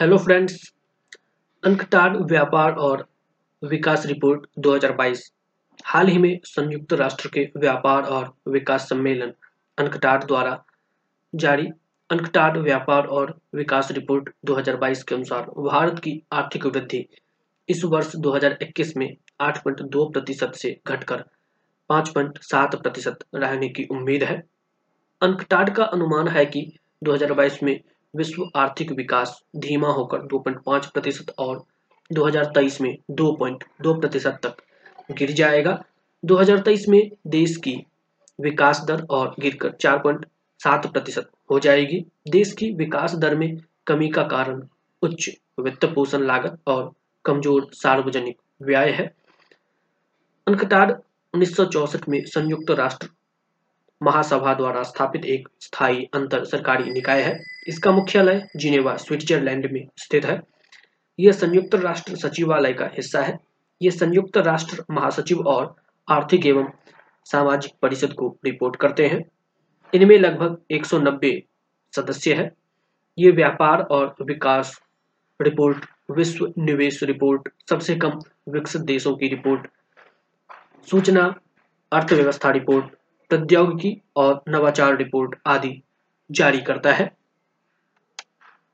Hello friends UNCTAD व्यापार और विकास report 2022 हाल ही में संयुक्त राष्ट्र के व्यापार और विकास सम्मेलन अंकटाड द्वारा जारी। अंकटाड व्यापार और विकास रिपोर्ट 2022 के अनुसार भारत की आर्थिक वृद्धि इस वर्ष 2021 में 8.2 प्रतिशत से घटकर 5.7 प्रतिशत रहने की उम्मीद है। अंकटाड का अनुमान है कि 2022 में विश्व आर्थिक विकास धीमा होकर 2.5 प्रतिशत और 2023 में 2.2 प्रतिशत तक गिर जाएगा। 2023 में देश की विकास दर और गिरकर 4.7 प्रतिशत हो जाएगी। देश की विकास दर में कमी का कारण उच्च वित्त पोषण लागत और कमज़ोर सार्वजनिक व्यय है। अंकटाड उन्नीस में संयुक्त राष्ट्र महासभा द्वारा स्थापित एक स्थायी अंतर सरकारी निकाय है। इसका मुख्यालय जिनेवा, स्विट्जरलैंड में स्थित है। यह संयुक्त राष्ट्र सचिवालय का हिस्सा है। यह संयुक्त राष्ट्र महासचिव और आर्थिक एवं सामाजिक परिषद को रिपोर्ट करते हैं। इनमें लगभग 190 सदस्य है। ये व्यापार और विकास रिपोर्ट, विश्व निवेश रिपोर्ट, सबसे कम विकसित देशों की रिपोर्ट, सूचना अर्थव्यवस्था रिपोर्ट प्रौद्योगिकी और नवाचार रिपोर्ट आदि जारी करता है।